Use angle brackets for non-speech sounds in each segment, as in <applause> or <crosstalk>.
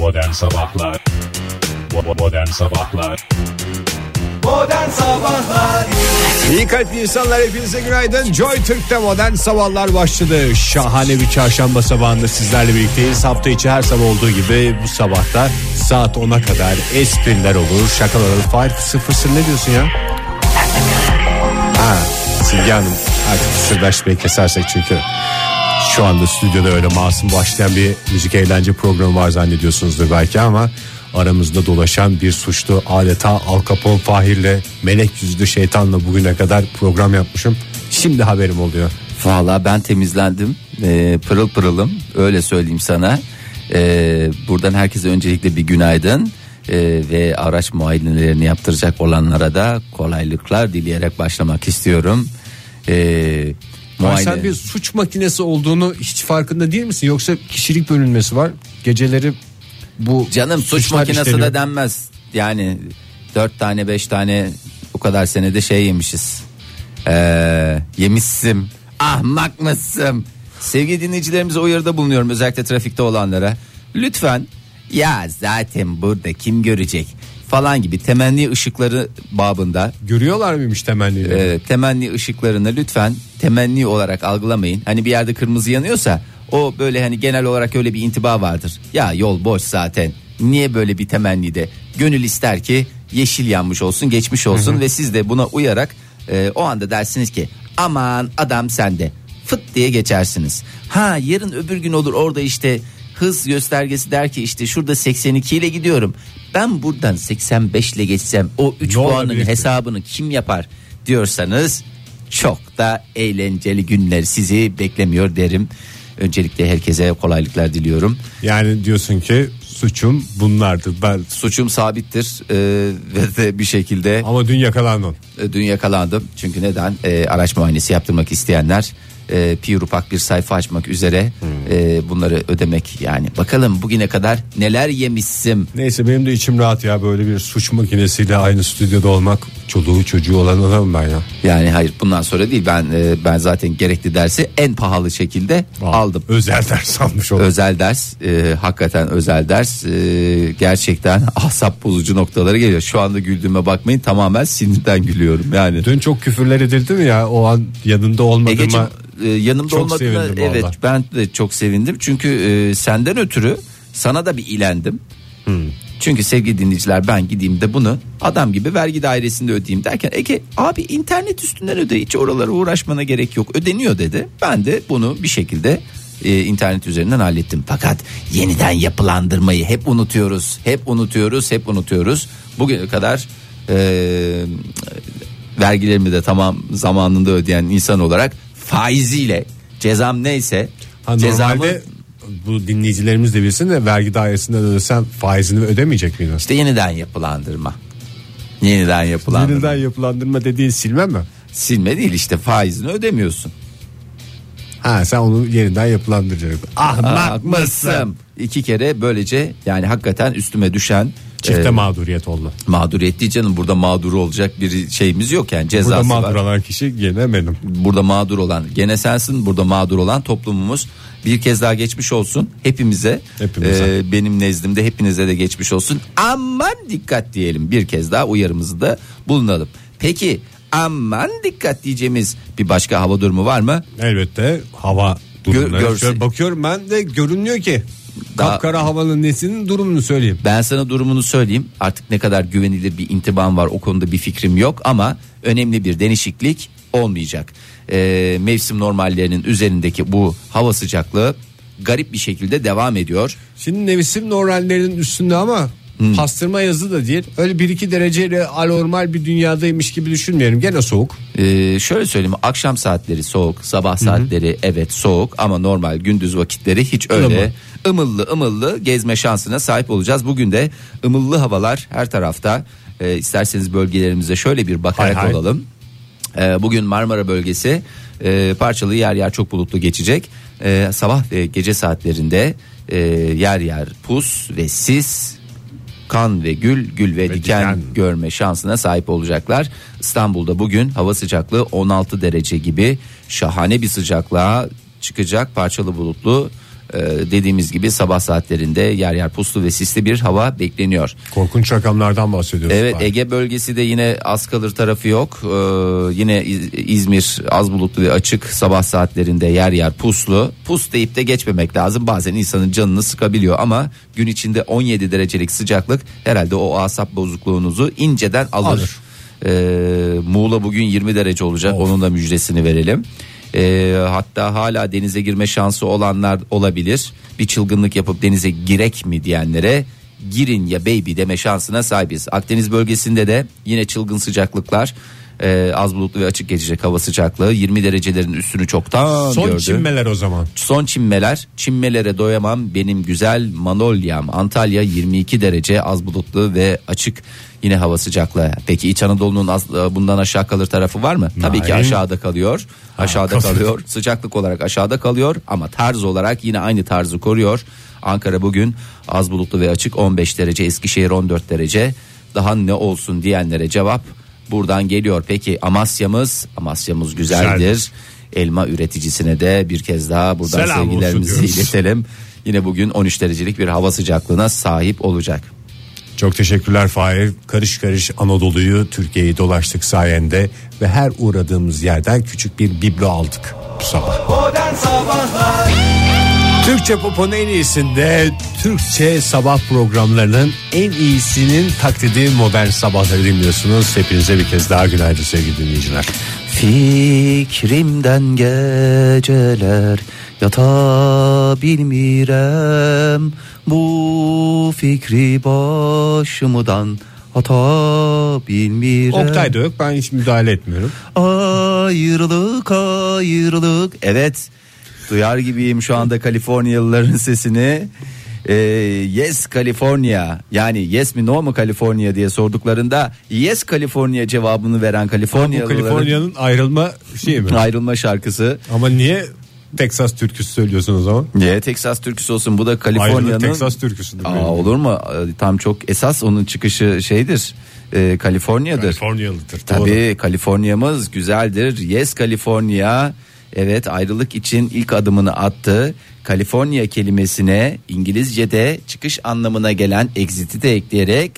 Modern Sabahlar Modern Sabahlar Modern Sabahlar İyi kalpli insanlar hepinize günaydın. Joy Türk'te modern sabahlar başladı. Şahane bir çarşamba sabahında sizlerle birlikteyiz. Hafta içi her sabah olduğu gibi bu sabahta saat 10'a kadar espriler olur, şakalar olur. Fahir fısır ne diyorsun ya? Ha, Silge Hanım artık fısırdaşmayı kesersek çünkü şu anda stüdyoda öyle masum başlayan bir müzik eğlence programı var zannediyorsunuzdur belki ama aramızda dolaşan bir suçlu adeta Al Capone Fahir'le melek yüzlü şeytanla bugüne kadar program yapmışım. Şimdi haberim oluyor. Valla ben temizlendim Ee, pırıl pırılım öyle söyleyeyim sana Ee, buradan herkese öncelikle bir günaydın Ee, ve araç muayenelerini yaptıracak olanlara da kolaylıklar dileyerek başlamak istiyorum Ama muayene- sen bir suç makinesi olduğunu hiç farkında değil misin? Yoksa kişilik bölünmesi var. Geceleri bu canım suç makinesi işleniyor. de denmez. Yani dört tane beş tane o kadar senede şey yemişiz. Ee, yemişsim. Ahmak mısın? Sevgili dinleyicilerimize uyarıda bulunuyorum özellikle trafikte olanlara. Lütfen ya zaten burada kim görecek falan gibi temenni ışıkları babında Görüyorlar mıymış temennileri? e, temenni ışıklarını lütfen temenni olarak algılamayın. Hani bir yerde kırmızı yanıyorsa o böyle hani genel olarak öyle bir intiba vardır. Ya yol boş zaten. Niye böyle bir temennide? Gönül ister ki yeşil yanmış olsun, geçmiş olsun ve siz de buna uyarak e, o anda dersiniz ki aman adam sende. Fıt diye geçersiniz. Ha yarın öbür gün olur orada işte hız göstergesi der ki işte şurada 82 ile gidiyorum. Ben buradan 85 ile geçsem o 3 Ne puanın hesabını kim yapar diyorsanız çok da eğlenceli günler sizi beklemiyor derim. Öncelikle herkese kolaylıklar diliyorum. Yani diyorsun ki suçum bunlardır. Ben Suçum sabittir e, ve de bir şekilde ama dün yakalandın. e, dün yakalandım. Çünkü neden? E, araç muayenesi yaptırmak isteyenler e, pirupak bir sayfa açmak üzere e, bunları ödemek yani. Bakalım bugüne kadar neler yemişsim. Neyse benim de içim rahat ya böyle bir suç makinesiyle aynı stüdyoda olmak çoluğu çocuğu olan adamım ben ya. Yani hayır bundan sonra değil ben e, ben zaten gerekli dersi en pahalı şekilde aldım. Özel ders almış oldum. Özel ders e, hakikaten özel ders e, gerçekten <laughs> asap bozucu noktaları geliyor. Şu anda güldüğüme bakmayın tamamen sinirden gülüyorum yani. Dün çok küfürler edildi mi ya o an yanında olmadığıma Egeciğim e, yanımda çok olmadığına evet vallahi. ben de çok sevindim. Çünkü e, senden ötürü sana da bir ilendim. Hmm. Çünkü sevgili dinleyiciler ben gideyim de bunu adam gibi vergi dairesinde ödeyeyim derken Ege abi internet üstünden öde hiç oralara uğraşmana gerek yok ödeniyor dedi. Ben de bunu bir şekilde e, internet üzerinden hallettim. Fakat yeniden yapılandırmayı hep unutuyoruz. Hep unutuyoruz, hep unutuyoruz. Bugüne kadar e, vergilerimi de tamam zamanında ödeyen insan olarak faiziyle cezam neyse ha, cezamı normalde bu dinleyicilerimiz de bilsin de vergi dairesinden ödesen faizini ödemeyecek miydin? işte yeniden yapılandırma. Yeniden yapılandırma. Yeniden yapılandırma dediğin silme mi? Silme değil işte faizini ödemiyorsun. Ha sen onu yeniden yapılandıracaksın. Ahmak Ahmak mısın? İki kere böylece yani hakikaten üstüme düşen Çifte e, mağduriyet oldu. mağduriyet değil canım burada mağdur olacak bir şeyimiz yok yani Burada cezası mağdur var. olan kişi gene benim. Burada mağdur olan gene sensin burada mağdur olan toplumumuz bir kez daha geçmiş olsun hepimize, Hepimize. e, benim nezdimde hepinize de geçmiş olsun aman dikkat diyelim bir kez daha uyarımızı da bulunalım peki aman dikkat diyeceğimiz bir başka hava durumu var mı Elbette hava durumları. görse- Şöyle bakıyorum ben de görünüyor ki. Daha- Kapkara havanın nesinin durumunu söyleyeyim. Ben sana durumunu söyleyeyim. Artık ne kadar güvenilir bir intiban var o konuda bir fikrim yok ama önemli bir değişiklik olmayacak. Ee, mevsim normallerinin üzerindeki bu hava sıcaklığı garip bir şekilde devam ediyor. Şimdi nevisim normallerinin üstünde ama Hmm. pastırma yazı da değil. Öyle 1-2 dereceyle anormal bir dünyadaymış gibi düşünmeyelim. Gene soğuk. Ee, şöyle söyleyeyim akşam saatleri soğuk sabah saatleri evet soğuk ama normal gündüz vakitleri hiç öyle ımıllı ımıllı gezme şansına sahip olacağız. Bugün de ımıllı havalar her tarafta Ee, isterseniz bölgelerimize şöyle bir bakarak Hay hay. olalım. Ee, bugün Marmara bölgesi e, parçalı yer yer çok bulutlu geçecek. Ee, sabah ve gece saatlerinde e, yer yer pus ve sis kan ve gül, gül ve, Ve diken, diken. görme şansına sahip olacaklar. İstanbul'da bugün hava sıcaklığı 16 derece gibi şahane bir sıcaklığa çıkacak parçalı bulutlu dediğimiz gibi sabah saatlerinde yer yer puslu ve sisli bir hava bekleniyor. Korkunç rakamlardan bahsediyoruz. Evet Fahir. Ege bölgesi de yine az kalır tarafı yok. Ee, yine İz- İzmir az bulutlu ve açık sabah saatlerinde yer yer puslu. Pus deyip de geçmemek lazım. Bazen insanın canını sıkabiliyor ama gün içinde 17 derecelik sıcaklık herhalde o asap bozukluğunuzu inceden alır. Alır. Ee, Muğla bugün 20 derece olacak. Onun da müjdesini verelim. Ee, hatta hala denize girme şansı olanlar olabilir. Bir çılgınlık yapıp denize girek mi diyenlere girin ya baby deme şansına sahibiz. Akdeniz bölgesinde de yine çılgın sıcaklıklar. Ee, az bulutlu ve açık geçecek hava sıcaklığı 20 derecelerin üstünü çoktan Son gördü. çimmeler o zaman. Son çimmeler, çimmelere doyamam benim güzel Manolyam. Antalya 22 derece az bulutlu ve açık yine hava sıcaklığı. Peki İç Anadolu'nun az- bundan aşağı kalır tarafı var mı? Tabii ki Hayır. aşağıda kalıyor. Aşağıda kalıyor. kalıyor. Sıcaklık olarak aşağıda kalıyor ama tarz olarak yine aynı tarzı koruyor. Ankara bugün az bulutlu ve açık 15 derece, Eskişehir 14 derece. Daha ne olsun diyenlere cevap buradan geliyor. Peki Amasya'mız, Amasya'mız güzeldir. Güzeldir. Elma üreticisine de bir kez daha buradan Selam sevgilerimizi iletelim. Yine bugün 13 derecelik bir hava sıcaklığına sahip olacak. Çok teşekkürler Fahir. Karış karış Anadolu'yu Türkiye'yi dolaştık sayende ve her uğradığımız yerden küçük bir biblo aldık bu sabah. Modern Sabahlar Türkçe Pop'un en iyisinde Türkçe sabah programlarının en iyisinin taklidi modern sabahları dinliyorsunuz. Hepinize bir kez daha günaydın sevgili dinleyiciler. Fikrimden geceler yata bilmirem Bu fikri başımdan ata bilmirem Oktay da yok ben hiç müdahale etmiyorum. Ayrılık ayrılık Evet duyar gibiyim şu anda Kaliforniyalıların sesini Ee, yes California yani yes mi no mu California diye sorduklarında yes California cevabını veren Kaliforniyalıların Kaliforniya'nın ayrılma şeyi mi? ayrılma şarkısı. Ama niye Texas türküsü söylüyorsun o zaman? Niye Texas türküsü olsun bu da Kaliforniya'nın Texas türküsüdür. Aa, olur mu Ee, tam çok esas onun çıkışı şeydir ee, Kaliforniya'dır. Kaliforniyalıdır. Tabii Kaliforniya'mız güzeldir. Yes California. Evet ayrılık için ilk adımını attı. Kaliforniya kelimesine İngilizce'de çıkış anlamına gelen exit'i de ekleyerek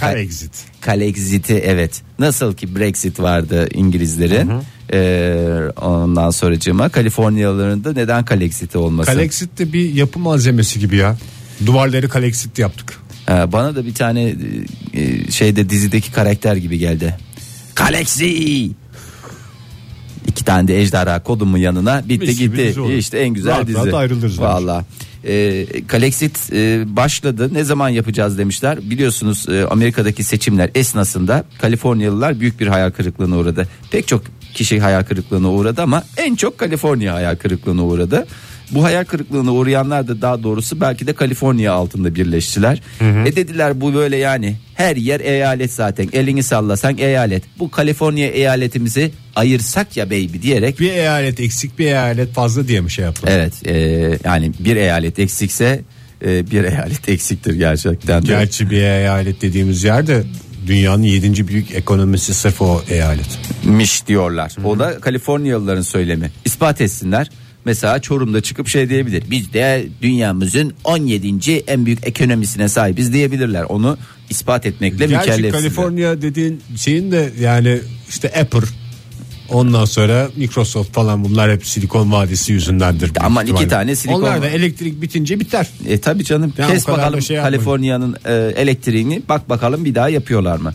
Kalexit. Kalexit'i evet. Nasıl ki Brexit vardı İngilizlerin. Ee, ondan sonracığıma Kaliforniyalıların da neden Kalexit'i olmasın? Kalexit de bir yapı malzemesi gibi ya. Duvarları kalexit yaptık. Ee, bana da bir tane e, şeyde dizideki karakter gibi geldi. Kalexi. De ejderha kodumun yanına bitti Mis gitti. İşte en güzel Rahat dizi. rahat ayrılırız Valla. Ee, Kalexit e, başladı. Ne zaman yapacağız demişler. Biliyorsunuz e, Amerika'daki seçimler esnasında Kaliforniyalılar büyük bir hayal kırıklığına uğradı. Pek çok kişi hayal kırıklığına uğradı ama en çok Kaliforniya hayal kırıklığına uğradı. Bu hayal kırıklığına uğrayanlar da daha doğrusu belki de Kaliforniya altında birleştiler. E dediler bu böyle yani her yer eyalet zaten elini sallasan eyalet. Bu Kaliforniya eyaletimizi ayırsak ya baby diyerek Bir eyalet eksik bir eyalet fazla diye mi şey yaptılar? Evet e, yani bir eyalet eksikse e, bir eyalet <laughs> eksiktir gerçekten. Gerçi bir eyalet dediğimiz yerde dünyanın yedinci büyük ekonomisi sırf o eyalet. miş diyorlar. O da Kaliforniyalıların söylemi. İspat etsinler. Mesela Çorum'da çıkıp şey diyebilir. Biz de dünyamızın 17. en büyük ekonomisine sahibiz diyebilirler. Onu ispat etmekle Gerçi mükellefsizler. Kaliforniya dediğin şeyin de yani işte Apple ondan sonra Microsoft falan bunlar hep Silikon Vadisi yüzündendir. Aman iki tane Silikon- Onlar da elektrik bitince biter. E tabi canım Ya kes bakalım şey. Kaliforniya'nın e, elektriğini bak bakalım bir daha yapıyorlar mı?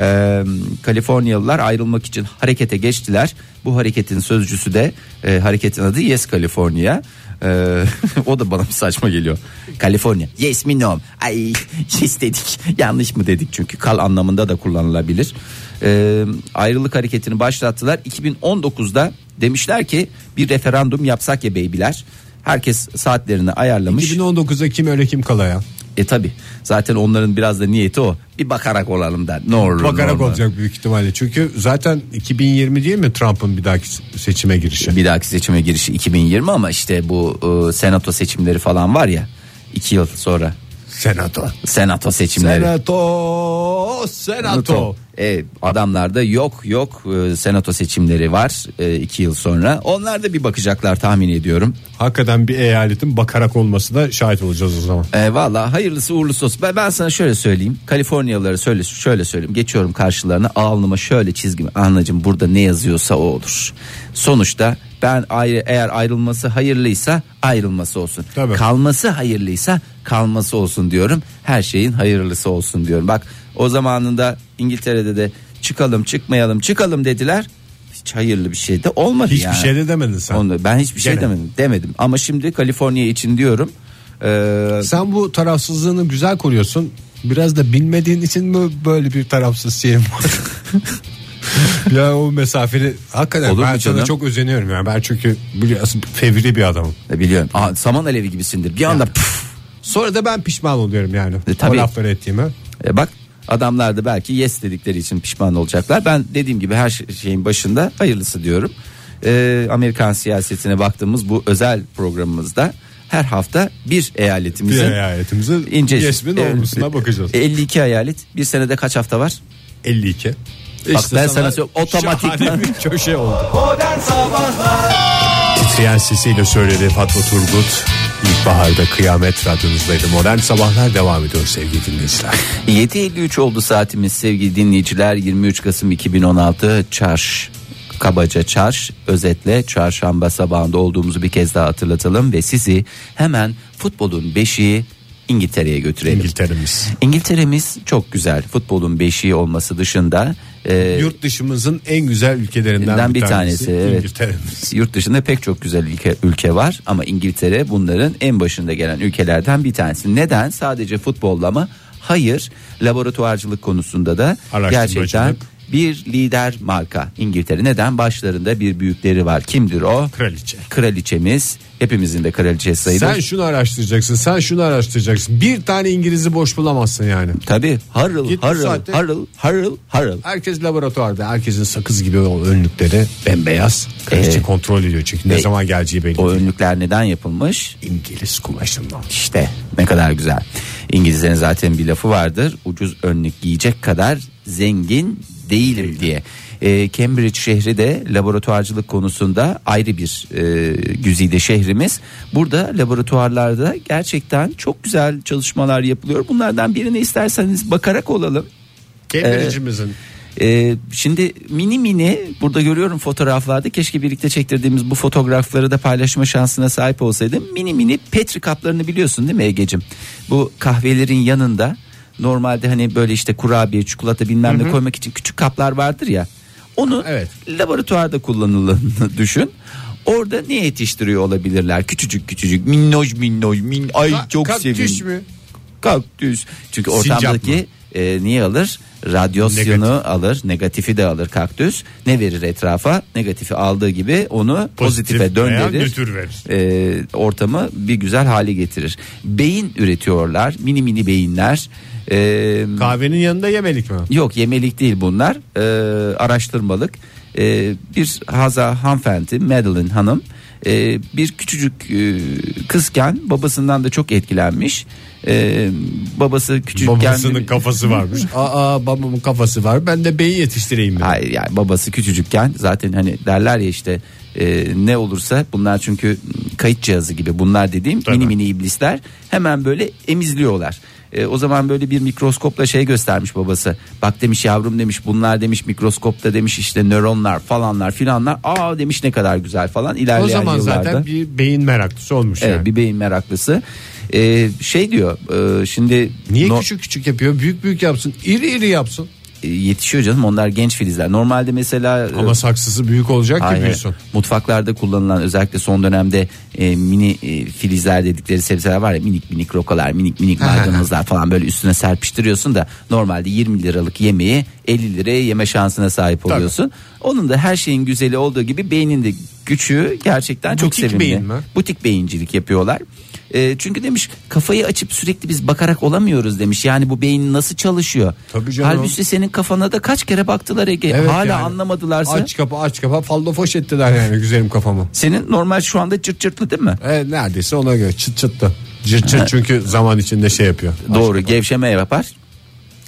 E, Kaliforniyalılar ayrılmak için harekete geçtiler. Bu hareketin sözcüsü de e, hareketin adı Yes California. E, <laughs> o da bana bir saçma geliyor. California. Yes mi no? Ay <laughs> yes dedik. Yanlış mı dedik çünkü kal anlamında da kullanılabilir. E, ayrılık hareketini başlattılar. 2019'da demişler ki bir referandum yapsak ya beybiler. Herkes saatlerini ayarlamış. 2019'da kim öyle kim kala ya. E tabi zaten onların biraz da niyeti o. Bir bakarak olalım der. Ne olur. Bakarak ne olur. olacak büyük ihtimalle. Çünkü zaten 2020 değil mi Trump'ın bir dahaki seçime girişi? Bir dahaki seçime girişi 2020 ama işte bu e, senato seçimleri falan var ya. iki yıl sonra. Senato. Senato seçimleri. Senato. Senato. E, adamlarda yok yok e, senato seçimleri var e, iki yıl sonra. Onlar da bir bakacaklar tahmin ediyorum. Hakikaten bir eyaletin bakarak olmasına şahit olacağız o zaman. E, Valla hayırlısı uğurlusu olsun. Ben, ben sana şöyle söyleyeyim. Kaliforniyalıları söyle, şöyle söyleyeyim. Geçiyorum karşılarına alnıma şöyle çizgimi. Anlacım burada ne yazıyorsa o olur. Sonuçta ben ayrı, eğer ayrılması hayırlıysa ayrılması olsun. Tabii. Kalması hayırlıysa kalması olsun diyorum. Her şeyin hayırlısı olsun diyorum. Bak o zamanında İngiltere'de de çıkalım çıkmayalım çıkalım dediler. Hiç hayırlı bir şey de olmadı Hiçbir yani. şey de demedin sen. Onu, ben hiçbir şey Gene. demedim. Demedim. Ama şimdi Kaliforniya için diyorum. Ee, Sen bu tarafsızlığını güzel koruyorsun. Biraz da bilmediğin için mi böyle bir tarafsız şeyim var? <laughs> ya o mesafeli hakikaten Olur ben sana çok özeniyorum ya. Ben çünkü biliyorsun fevri bir adamım. E, biliyorum. Aa, saman alevi gibisindir. Bir anda püf, Sonra da ben pişman oluyorum yani. E, tabii. O lafları ettiğime. e, bak adamlar da belki yes dedikleri için pişman olacaklar. Ben dediğim gibi her şey- şeyin başında hayırlısı diyorum. E, Amerikan siyasetine baktığımız bu özel programımızda her hafta bir Bir eyaletimizin eyaletimizin ince yes mi no mu'suna bakacağız. 52 eyalet bir senede kaç hafta var? 52. Bak ben sana söyleyeyim, otomatikman- bir <laughs> köşe oldu. Modern Sabahlar Titreyen sesiyle söyledi Fatma Turgut. İlkbaharda kıyamet radyonuzdaydı. Modern sabahlar devam ediyor sevgili dinleyiciler. <laughs> 7.53 oldu saatimiz sevgili dinleyiciler 23 Kasım 2016 çarş kabaca çarş özetle çarşamba sabahında olduğumuzu bir kez daha hatırlatalım ve sizi hemen futbolun beşiği İngiltere'ye götürelim. İngiltere'miz. İngiltere'miz çok güzel futbolun beşiği olması dışında e, Yurt dışımızın en güzel ülkelerinden bir, bir tanesi, tanesi, evet. İngiltere'miz. Yurt dışında pek çok güzel ülke, ülke var ama İngiltere bunların en başında gelen ülkelerden bir tanesi. Neden? Sadece futbolla mı? Hayır. Laboratuvarcılık konusunda da gerçekten bir lider marka İngiltere. Neden? Başlarında bir büyükleri var. Kimdir o? Kraliçe. Kraliçemiz. Hepimizin de kraliçesi sayılır. Sen şunu araştıracaksın, sen şunu araştıracaksın. Bir tane İngiliz'i boş bulamazsın yani. Tabii harıl Git harıl saatte- harıl harıl harıl. Herkes laboratuvarda, herkesin sakız gibi o önlükleri bembeyaz. Kraliçe Ee, kontrol ediyor çünkü ne e, zaman geleceği belli O değil. önlükler neden yapılmış? İngiliz kumaşından. İşte ne kadar güzel. İngilizlerin zaten bir lafı vardır. Ucuz önlük giyecek kadar zengin değilim diye. Ee, Cambridge şehri de laboratuvarcılık konusunda ayrı bir e, güzide şehrimiz. Burada laboratuvarlarda gerçekten çok güzel çalışmalar yapılıyor. Bunlardan birine isterseniz bakarak olalım. Cambridge'imizin Ee, şimdi mini mini burada görüyorum fotoğraflarda keşke birlikte çektirdiğimiz bu fotoğrafları da paylaşma şansına sahip olsaydım. Mini mini Petri kaplarını biliyorsun değil mi Ege'cim? Bu kahvelerin yanında normalde hani böyle işte kurabiye, çikolata bilmem ne koymak için küçük kaplar vardır ya. Onu Evet. laboratuvarda kullanıldığını <laughs> düşün. Orada ne yetiştiriyor olabilirler? Küçücük küçücük minnoş minnoş min ay Ka- çok kaktüs sevindim. mü? Kaktüs. Çünkü ortamdaki e, niye alır? Radyasyonu Negatif. alır, negatifi de alır kaktüs. Ne verir etrafa? Negatifi aldığı gibi onu pozitife veya döndürür. nötr verir. E, ortamı bir güzel hale getirir. Beyin üretiyorlar, mini mini beyinler. E, Kahvenin yanında yemelik mi? Yok yemelik değil bunlar Ee, araştırmalık Ee, bir haza hanımefendi Madeline Hanım e, bir küçücük e, kızken babasından da çok etkilenmiş Ee, babası küçükken Babasının kafası varmış. <laughs> Aa babamın kafası var. Ben de beyin yetiştireyim. mi? Hayır yani babası küçücükken zaten hani derler ya işte e, ne olursa bunlar çünkü kayıt cihazı gibi bunlar dediğim Tabii. mini mini iblisler hemen böyle emizliyorlar. E, o zaman böyle bir mikroskopla şey göstermiş babası. Bak demiş yavrum demiş bunlar demiş mikroskopta demiş işte nöronlar falanlar filanlar. Aa demiş ne kadar güzel falan ilerleyen O zaman yıllarda. zaten bir beyin meraklısı olmuş Evet, yani. bir beyin meraklısı. E, şey diyor e, şimdi Niye no- küçük küçük yapıyor? Büyük büyük yapsın. İri iri yapsın. E, yetişiyor canım onlar genç filizler. Normalde mesela e, Ama saksısı büyük olacak ki Hayır. büyüsün. Mutfaklarda kullanılan özellikle son dönemde e, mini e, filizler dedikleri sebzeler var ya minik minik rokalar minik minik maydanozlar falan böyle üstüne serpiştiriyorsun da normalde 20 liralık yemeği 50 liraya yeme şansına sahip oluyorsun. Onun da her şeyin güzeli olduğu gibi beynin de küçüğü gerçekten çok Butik sevimli. beyin mi? Butik beyincilik yapıyorlar. E, çünkü demiş kafayı açıp sürekli biz bakarak olamıyoruz demiş. Yani bu beyin nasıl çalışıyor? Tabii canım. Halbuki senin kafana da kaç kere baktılar Ege. Evet Hala yani. anlamadılarsa. Aç kapa aç kapa fallofoş ettiler yani güzelim kafamı. Senin normal şu anda çırt çırtlı değil mi? Evet neredeyse ona göre çıt çıttı. Cırt cırt çünkü zaman içinde şey yapıyor. Doğru gevşeme yapar.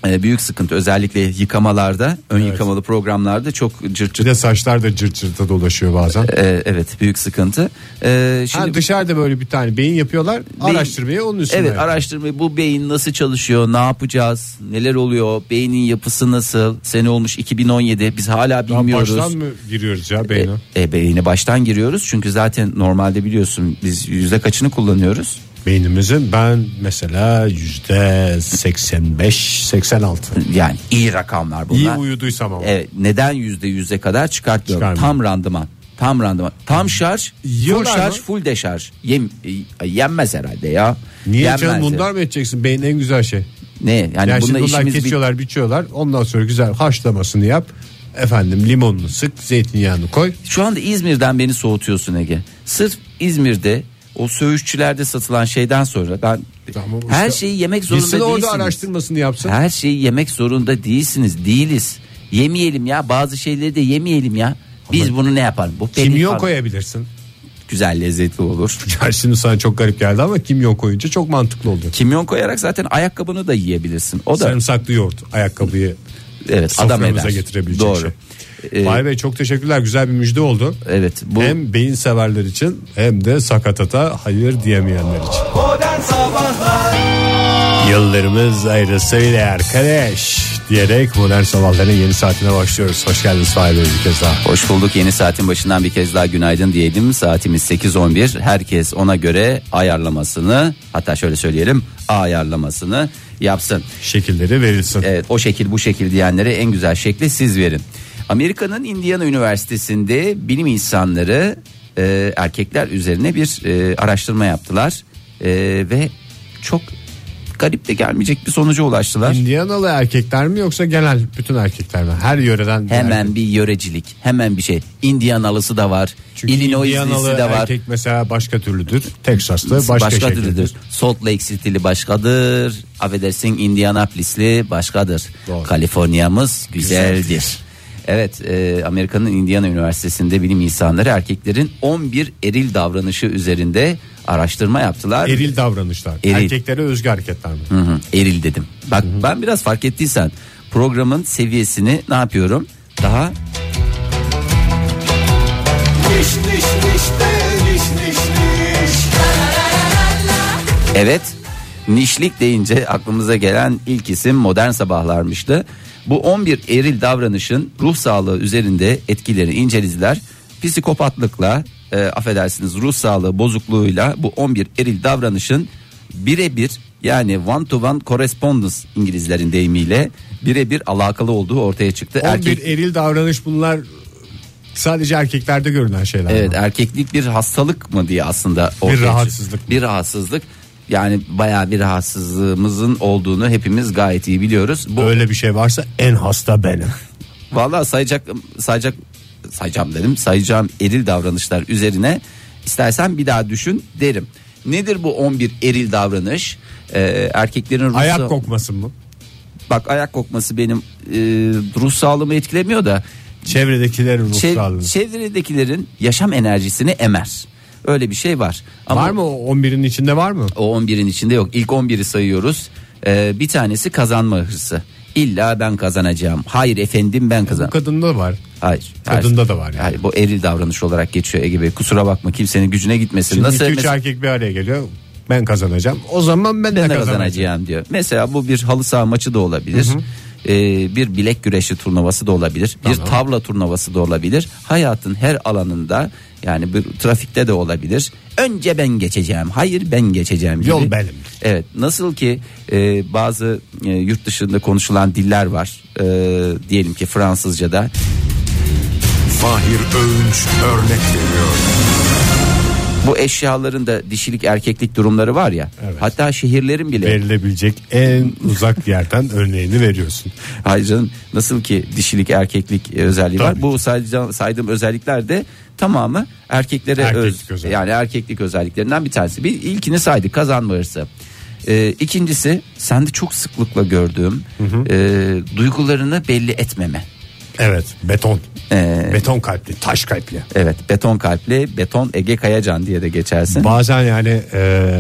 Ee, büyük sıkıntı özellikle yıkamalarda ön yıkamalı programlarda çok cırt Bir cırt de saçlar da cırt cırta dolaşıyor bazen. Ee, evet büyük sıkıntı. Ee, Ha, şimdi dışarıda böyle bir tane beyin yapıyorlar. araştırmayı onun üstüne. Evet yapıyor. araştırmayı bu beyin nasıl çalışıyor ne yapacağız neler oluyor beynin yapısı nasıl sene olmuş 2017 biz hala Daha bilmiyoruz. baştan mı giriyoruz ya beyne? E, e, beyine baştan giriyoruz çünkü zaten normalde biliyorsun biz yüzde kaçını kullanıyoruz? Beynimizin ben mesela yüzde 85 86. Yani iyi rakamlar bunlar. İyi uyuduysam ama. Evet, neden yüzde yüze kadar çıkartmıyorum. Çıkarmıyorum. Tam randıman. Tam randıman. Tam şarj, full şarj, mı? full deşarj. Yem, e, yenmez herhalde ya. Niye Yenmez canım ya. bunlar mı edeceksin? Beyin en güzel şey. Ne? Yani, Yani şimdi bunlar işimiz bir- kesiyorlar, biçiyorlar. Ondan sonra güzel haşlamasını yap. Efendim limonunu sık, zeytinyağını koy. Şu anda İzmir'den beni soğutuyorsun Ege. Sırf İzmir'de o söğüşçülerde satılan şeyden sonra ben Tamam, her işte şeyi yemek zorunda değilsiniz. orada araştırmasını yapsın. Her şeyi yemek zorunda değilsiniz. Değiliz. Yemeyelim ya bazı şeyleri de yemeyelim ya. Biz bunu ne yapalım? Bu Kimyon falan. koyabilirsin. Güzel lezzetli olur. <laughs> Yani şimdi sana çok garip geldi ama kimyon koyunca çok mantıklı oldu. Kimyon koyarak zaten ayakkabını da yiyebilirsin. O da Sarımsaklı yoğurt ayakkabıyı evet adam eder. getirebilecek Doğru. şey. Ee, Vay Bey çok teşekkürler güzel bir müjde oldu. evet bu Hem beyin severler için hem de sakatata hayır diyemeyenler için. Modern Sabahlar Yıllarımız ayrısıyla arkadaş diyerek modern sabahların yeni saatine başlıyoruz. Hoş geldiniz Fahir bir kez daha. Hoş bulduk yeni saatin başından bir kez daha günaydın diyelim. Saatimiz 8.11 herkes ona göre ayarlamasını hatta şöyle söyleyelim ayarlamasını yapsın. Şekilleri verilsin. Evet o şekil bu şekil diyenlere en güzel şekli siz verin. Amerika'nın Indiana Üniversitesi'nde bilim insanları e, erkekler üzerine bir e, araştırma yaptılar E, ve çok garip de gelmeyecek bir sonuca ulaştılar. Indianalı erkekler mi yoksa genel bütün erkekler mi? Her yöreden bir Hemen erkek. bir yörecilik, hemen bir şey. Indianalısı da var, Çünkü Illinois'lisi de var. erkek mesela başka türlüdür. Texas'ta başka, başka şekildir. türlüdür. Salt Lake City'li başkadır. Affedersin Indianapolis'li başkadır. Doğru. Kaliforniya'mız güzeldir. Evet e, Amerika'nın Indiana Üniversitesi'nde bilim insanları erkeklerin 11 eril davranışı üzerinde araştırma yaptılar. Eril davranışlar. Eril. Erkeklere özgü hareketler mi? Hı hı, eril dedim. Bak ben biraz fark ettiysen programın seviyesini ne yapıyorum? Daha Niş niş niş de niş niş niş Evet. Nişlik deyince aklımıza gelen ilk isim modern sabahlarmıştı. Bu 11 eril davranışın ruh sağlığı üzerinde etkilerini incelediler. Psikopatlıkla, e, affedersiniz ruh sağlığı bozukluğuyla bu 11 eril davranışın birebir yani one to one correspondence İngilizlerin deyimiyle birebir alakalı olduğu ortaya çıktı. 11 Erkek, eril davranış bunlar sadece erkeklerde görünen şeyler. Evet mi? erkeklik bir hastalık mı diye aslında ortaya çıktı. rahatsızlık. Bir rahatsızlık. Yani bayağı bir rahatsızlığımızın olduğunu hepimiz gayet iyi biliyoruz. Bu Öyle bir şey varsa en hasta benim. vallahi sayacak sayacak sayacağım dedim. Sayacağım eril davranışlar üzerine istersen bir daha düşün derim. Nedir bu 11 eril davranış? Ee, erkeklerin ruh Ayak kokmasın mı? Bak ayak kokması benim e, ruh sağlığımı etkilemiyor da Çevredekilerin ruh çev- sağlığını. çevredekilerin yaşam enerjisini emer. Öyle bir şey var. Ama Var mı o 11'in içinde var mı? O 11'in içinde yok. İlk 11'i sayıyoruz. Ee, bir tanesi kazanma hırsı. İlla ben kazanacağım. Hayır efendim ben Bu kazan. kadında var. Hayır. Kadında hayır. da var yani. Hayır, bu eril davranış olarak geçiyor Ege Bey. Kusura bakma kimsenin gücüne gitmesin. Şimdi Nasıl 2-3 mesela- erkek bir araya geliyor. Ben kazanacağım. O zaman ben, ben de kazanacağım. kazanacağım diyor. Mesela bu bir halı saha maçı da olabilir. Ee, bir bilek güreşi turnuvası da olabilir. Bir tavla turnuvası da olabilir. Hayatın her alanında yani bir trafikte de olabilir. Önce ben geçeceğim. Hayır ben geçeceğim gibi. Yol benim. Evet nasıl ki e, bazı e, yurt dışında konuşulan diller var. E, diyelim ki Fransızca'da Fahir Öğünç örnek veriyor. Bu eşyaların da dişilik erkeklik durumları var ya. Evet. Hatta şehirlerin bile Verilebilecek en uzak yerden örneğini veriyorsun. Hayır canım nasıl ki dişilik erkeklik özelliği var. Tabii Bu sayacağım, saydığım özellikler de tamamı erkeklere Erkeklik öz, özelliği. yani erkeklik özelliklerinden bir tanesi. Bir ilkini saydık kazanma hırsı. Ee, ikincisi sende çok sıklıkla gördüğüm e, duygularını belli etmeme. Evet beton. Ee, Beton kalpli taş kalpli. evet beton kalpli beton Ege Kayacan diye de geçersin. Bazen yani e,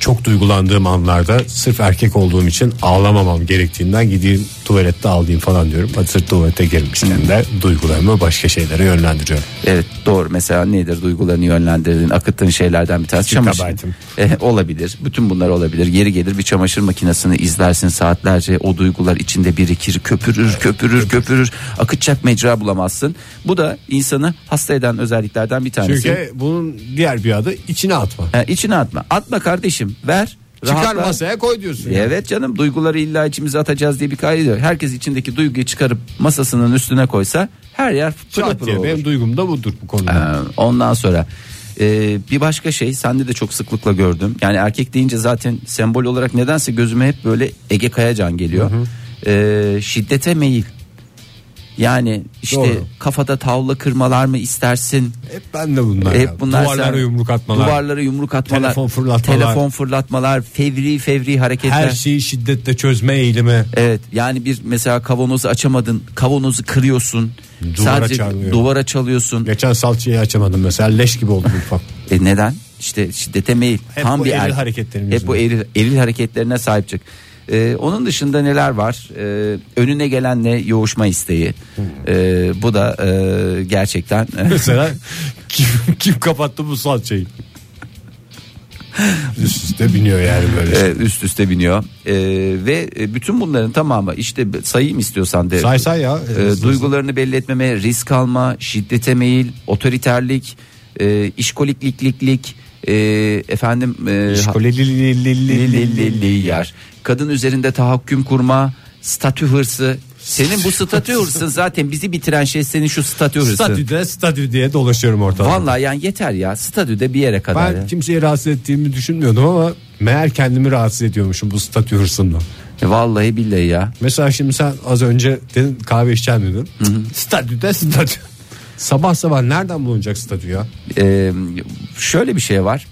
çok duygulandığım anlarda sırf erkek olduğum için ağlamamam gerektiğinden gideyim tuvalette ağlayayım falan diyorum. Hazır tuvalete girmişken de duygularımı başka şeylere yönlendiriyorum. Evet doğru mesela nedir duygularını yönlendirdiğin akıttığın şeylerden bir tanesi Küçük çamaşır. kabahatim. E, olabilir bütün bunlar olabilir yeri gelir bir çamaşır makinesini izlersin saatlerce o duygular içinde birikir köpürür köpürür köpürür akıtacak mecra bulamazsın. Bu da insanı hasta eden özelliklerden bir tanesi. Çünkü bunun diğer bir adı içine atma. Ha, içine atma atma kardeşim ver. Çıkar masaya koy diyorsun. yani. Evet canım duyguları illa içimize atacağız diye bir kaydı yok. Herkes içindeki duyguyu çıkarıp masasının üstüne koysa her yer pırıl pırıl olur. benim duygum da budur bu konuda. Ee, ondan sonra e, bir başka şey sende de çok sıklıkla gördüm. Yani erkek deyince zaten sembol olarak nedense gözüme hep böyle Ege Kayacan geliyor. Ee, şiddete meyil. Yani işte Doğru. kafada tavla kırmalar mı istersin? Hep ben de bunlar. Hep bunlar Duvarlara sen- yumruk atmalar. Duvarlara yumruk atmalar. Telefon fırlatmalar. Telefon fırlatmalar, fevri fevri hareketler. Her şeyi şiddetle çözme eğilimi. Evet yani bir mesela kavanozu açamadın kavanozu kırıyorsun Duvara sadece çalıyor. duvara çalıyorsun Geçen salçayı açamadım mesela leş gibi oldu mutfak. e neden işte şiddete meyil Hep tam bu bir eril erkek. hareketlerin hep bu eril, eril hareketlerine sahip çık Ee, onun dışında neler var Ee, önüne gelenle yoğuşma isteği Ee, bu da e, gerçekten <laughs> mesela kim, kim kapattı bu salçayı? Üst üste biniyor yani böyle. e, üst üste biniyor Ee, ve e, bütün bunların tamamı işte sayayım istiyorsan de Say say ya. E, duygularını belli etmeme, risk alma, şiddete meyil, otoriterlik, e, işkolikliklik, e, efendim e, yer. Kadın üzerinde tahakküm kurma, statü hırsı. Senin bu statü hırsın zaten bizi bitiren şey senin şu statü hırsın. Statüde statü diye dolaşıyorum ortada. Vallahi yani yeter ya statüde bir yere kadar. Ben ya. kimseyi rahatsız ettiğimi düşünmüyordum ama meğer kendimi rahatsız ediyormuşum bu statü hırsından. E, Vallahi billahi ya. Mesela şimdi sen az önce dedin kahve içeceğim dedin. Statüde statü. Sabah sabah nereden bulunacak statü ya? Ee, şöyle bir şey var.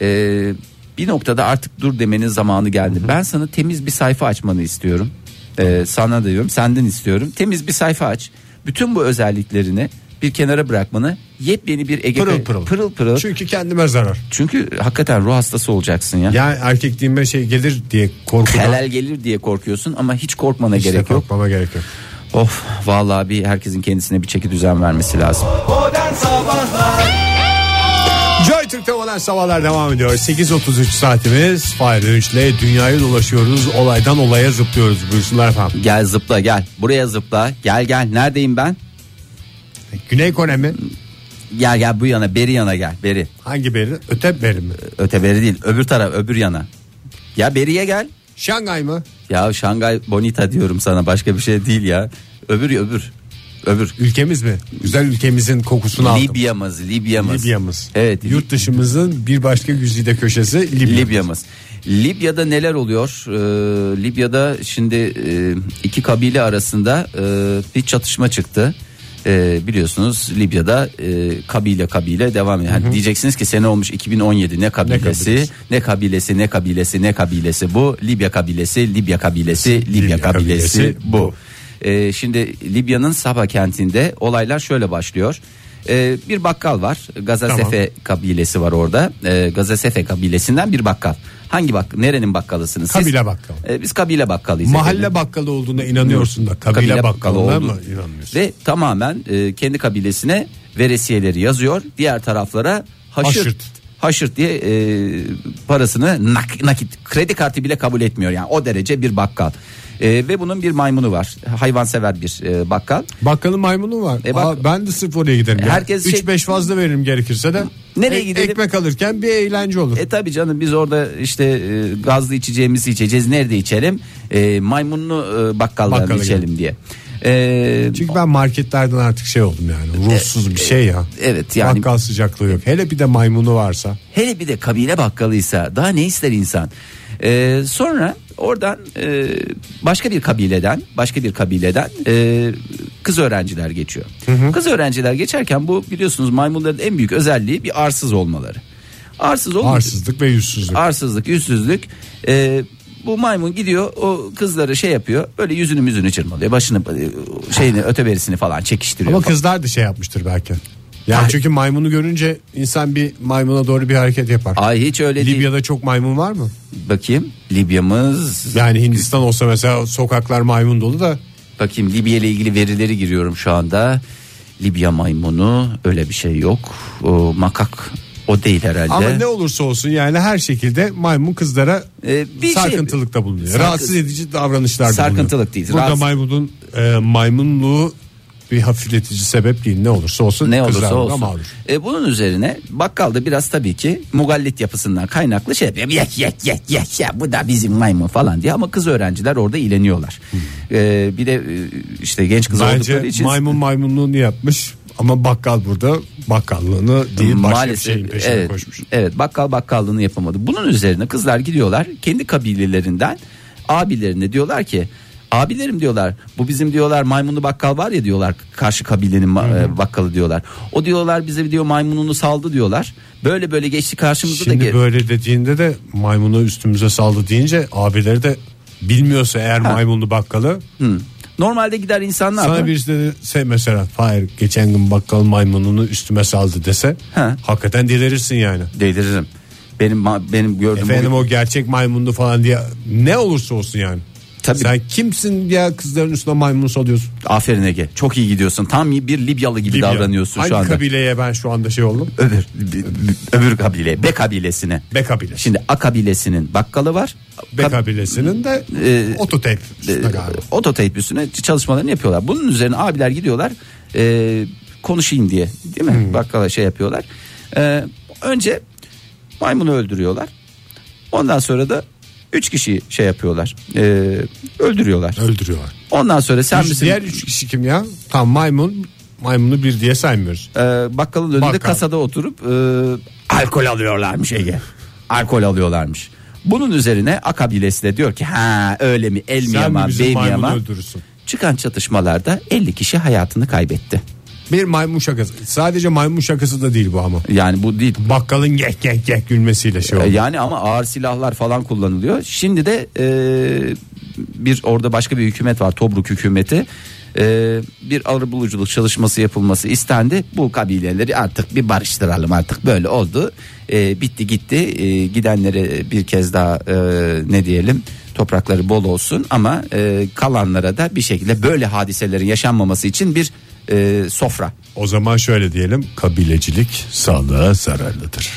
Ee, bir noktada artık dur demenin zamanı geldi. Ben sana temiz bir sayfa açmanı istiyorum. Ee, sana da diyorum senden istiyorum. Temiz bir sayfa aç. Bütün bu özelliklerini bir kenara bırakmanı yepyeni bir Ege Pırıl pırıl. pırıl pırıl. Çünkü kendime zarar. Çünkü hakikaten ruh hastası olacaksın ya. Yani erkekliğime şey gelir diye korkudan. Helal gelir diye korkuyorsun ama hiç korkmana İşte gerek yok. korkmama gerek yok. Of vallahi bir herkesin kendisine bir çeki düzen vermesi lazım. Joy Türk'te olan sabahlar devam ediyor. 8.33 saatimiz. Fahir Öğünç'le dünyayı dolaşıyoruz. Olaydan olaya zıplıyoruz. Buyursunlar efendim. Gel zıpla gel. Buraya zıpla. Gel gel. Neredeyim ben? Güney Kore mi? Gel gel bu yana beri yana gel beri. Hangi beri? Öte beri mi? Öte beri değil öbür taraf öbür yana. Ya beriye gel. Şangay mı? Ya Şangay Bonita diyorum sana başka bir şey değil ya. Öbür öbür. Öbür. Ülkemiz mi? Güzel ülkemizin kokusunu aldım. Libya'mız Libya'mız. Libya'mız. Evet. Yurt dışımızın bir başka güzide köşesi Libya. Libya'mız. Libya'da neler oluyor? Ee, Libya'da şimdi e, iki kabile arasında e, bir çatışma çıktı. E, biliyorsunuz Libya'da e, kabile kabile devam ediyor. Yani diyeceksiniz ki sene olmuş 2017 ne kabilesi kabilesi? ne kabilesi ne kabilesi ne kabilesi bu Libya kabilesi Libya kabilesi Libya, Libya kabilesi, kabilesi bu. bu. E, şimdi Libya'nın Sabah kentinde olaylar şöyle başlıyor. E, bir bakkal var. Gazasefe kabilesi var orada. E, Gazasefe kabilesinden bir bakkal. Hangi bak? Nerenin bakkalısınız siz? Kabile bakkalı. E, biz kabile bakkalıyız. Mahalle efendim. bakkalı olduğuna inanıyorsun da kabile, Kabile bakkalı mı oldu. inanmıyorsun? Ve tamamen e, kendi kabilesine veresiyeleri yazıyor. Diğer taraflara haşırt. Haşırt. Haşırt diye e, parasını nak- nakit kredi kartı bile kabul etmiyor yani o derece bir bakkal. E, ve bunun bir maymunu var. Hayvansever bir e, bakkal. Bakkalın maymunu var. E bak- Aa, ben de sırf oraya giderim. ya. Herkes şey- 3-5 fazla veririm gerekirse de. Nereye Ek- gidelim? Ekmek alırken bir eğlence olur. E tabi canım biz orada işte e, gazlı içeceğimizi içeceğiz. Nerede içelim? E, maymunlu e, bakkaldan Bakkala içelim diye. E, Çünkü ben marketlerden artık şey oldum yani. Ruhsuz bir şey ya. evet yani Bakkal sıcaklığı yok. Hele bir de maymunu varsa. Hele bir de kabile bakkalıysa daha ne ister insan? Ee, sonra oradan e, başka bir kabileden başka bir kabileden e, kız öğrenciler geçiyor. Kız öğrenciler geçerken bu biliyorsunuz maymunların en büyük özelliği bir arsız olmaları. Arsız olunca Arsızlık ve yüzsüzlük. arsızlık, yüzsüzlük. E, bu maymun gidiyor o kızları şey yapıyor böyle yüzünü müzünü çırmalıyor başını e, şeyini öteberisini falan çekiştiriyor. Ama kızlar da şey yapmıştır belki. Yani Ay, çünkü maymunu görünce insan bir maymuna doğru bir hareket yapar. Ay hiç öyle değil. Libya'da çok maymun var mı? Bakayım Libya'mız. Yani Hindistan olsa mesela sokaklar maymun dolu da Bakayım Libya ile ilgili verileri giriyorum şu anda. Libya maymunu öyle bir şey yok. O, makak o değil herhalde. ama ne olursa olsun yani her şekilde maymun kızlara Ee, bir şey- sarkıntılıkta bulunuyor. Sarkı- Rahatsız edici davranışlarda Sarkıntılık bulunuyor. değil, Burada rahatsız- maymunun e, maymunluğu bir hafifletici sebep değil. Ne olursa olsun ne olursa olsun. mağdur. E, bunun üzerine bakkalda biraz tabii ki mugallit yapısından kaynaklı şey yapıyor. Yek yek yek yek ya bu da bizim maymun falan diye ama kız öğrenciler orada ileniyorlar. E, bir de e, işte genç kız Bence oldukları için maymun maymunluğunu yapmış ama bakkal burada bakkallığını değil başka bir şeyin peşine evet, koşmuş. Evet bakkal bakkallığını yapamadı. Bunun üzerine kızlar gidiyorlar kendi kabilelerinden abilerine diyorlar ki abilerim diyorlar bu bizim diyorlar maymunlu bakkal var ya diyorlar karşı kabilenin e, bakkalı diyorlar. O diyorlar bize diyor maymununu saldı diyorlar. Böyle böyle geçti karşımıza da Şimdi böyle dediğinde de maymunu üstümüze saldı deyince abileri de bilmiyorsa eğer maymunlu bakkalı Hı. Normalde gider insanlar sana birisi de şey mesela hayır geçen gün bakkal maymununu üstüme saldı dese Ha. hakikaten delirirsin yani. deliririm. Benim ma- benim gördüğüm Efendim o gerçek maymundu falan diye ne olursa olsun yani. Tabii. Sen kimsin ya kızların üstüne maymun salıyorsun? Aferin Ege. Çok iyi gidiyorsun. Tam bir Libyalı gibi Libya. davranıyorsun Hangi şu anda. kabileye ben şu anda şey oldum? Öbür öbür kabile, B kabilesine. B kabilesi. Şimdi A kabilesinin bakkalı var. B Kab- kabilesinin de Ee, ototeyp üstüne e, galiba. ototeyp üstüne çalışmalarını yapıyorlar. Bunun üzerine abiler gidiyorlar e, konuşayım diye değil mi? Hmm. Bakkala şey yapıyorlar. E, önce maymunu öldürüyorlar. Ondan sonra da üç kişi şey yapıyorlar. E, öldürüyorlar. Öldürüyorlar. Ondan sonra sen Üç- misin? diğer üç kişi kim ya? Tam maymun. Maymunu bir diye saymıyoruz. e, bakkalın önünde Bakkal. kasada oturup e, alkol alıyorlarmış Ege. alkol alıyorlarmış. Bunun üzerine A kabilesi de diyor ki ha öyle mi el mi yaman bey mi maymunu yaman. öldürürsün? Çıkan çatışmalarda 50 kişi hayatını kaybetti. Bir maymun şakası. Sadece maymun şakası da değil bu ama. Yani bu değil. Bakkalın gek gek gek gülmesiyle şey E, oldu. Yani ama ağır silahlar falan kullanılıyor. Şimdi de e, bir orada başka bir hükümet var Tobruk hükümeti. E, bir arabuluculuk çalışması yapılması istendi. Bu kabileleri artık bir barıştıralım artık böyle oldu. E, bitti gitti. E, gidenlere bir kez daha e, ne diyelim toprakları bol olsun ama e, kalanlara da bir şekilde böyle hadiselerin yaşanmaması için bir e, sofra. O zaman şöyle diyelim kabilecilik sağlığa zararlıdır.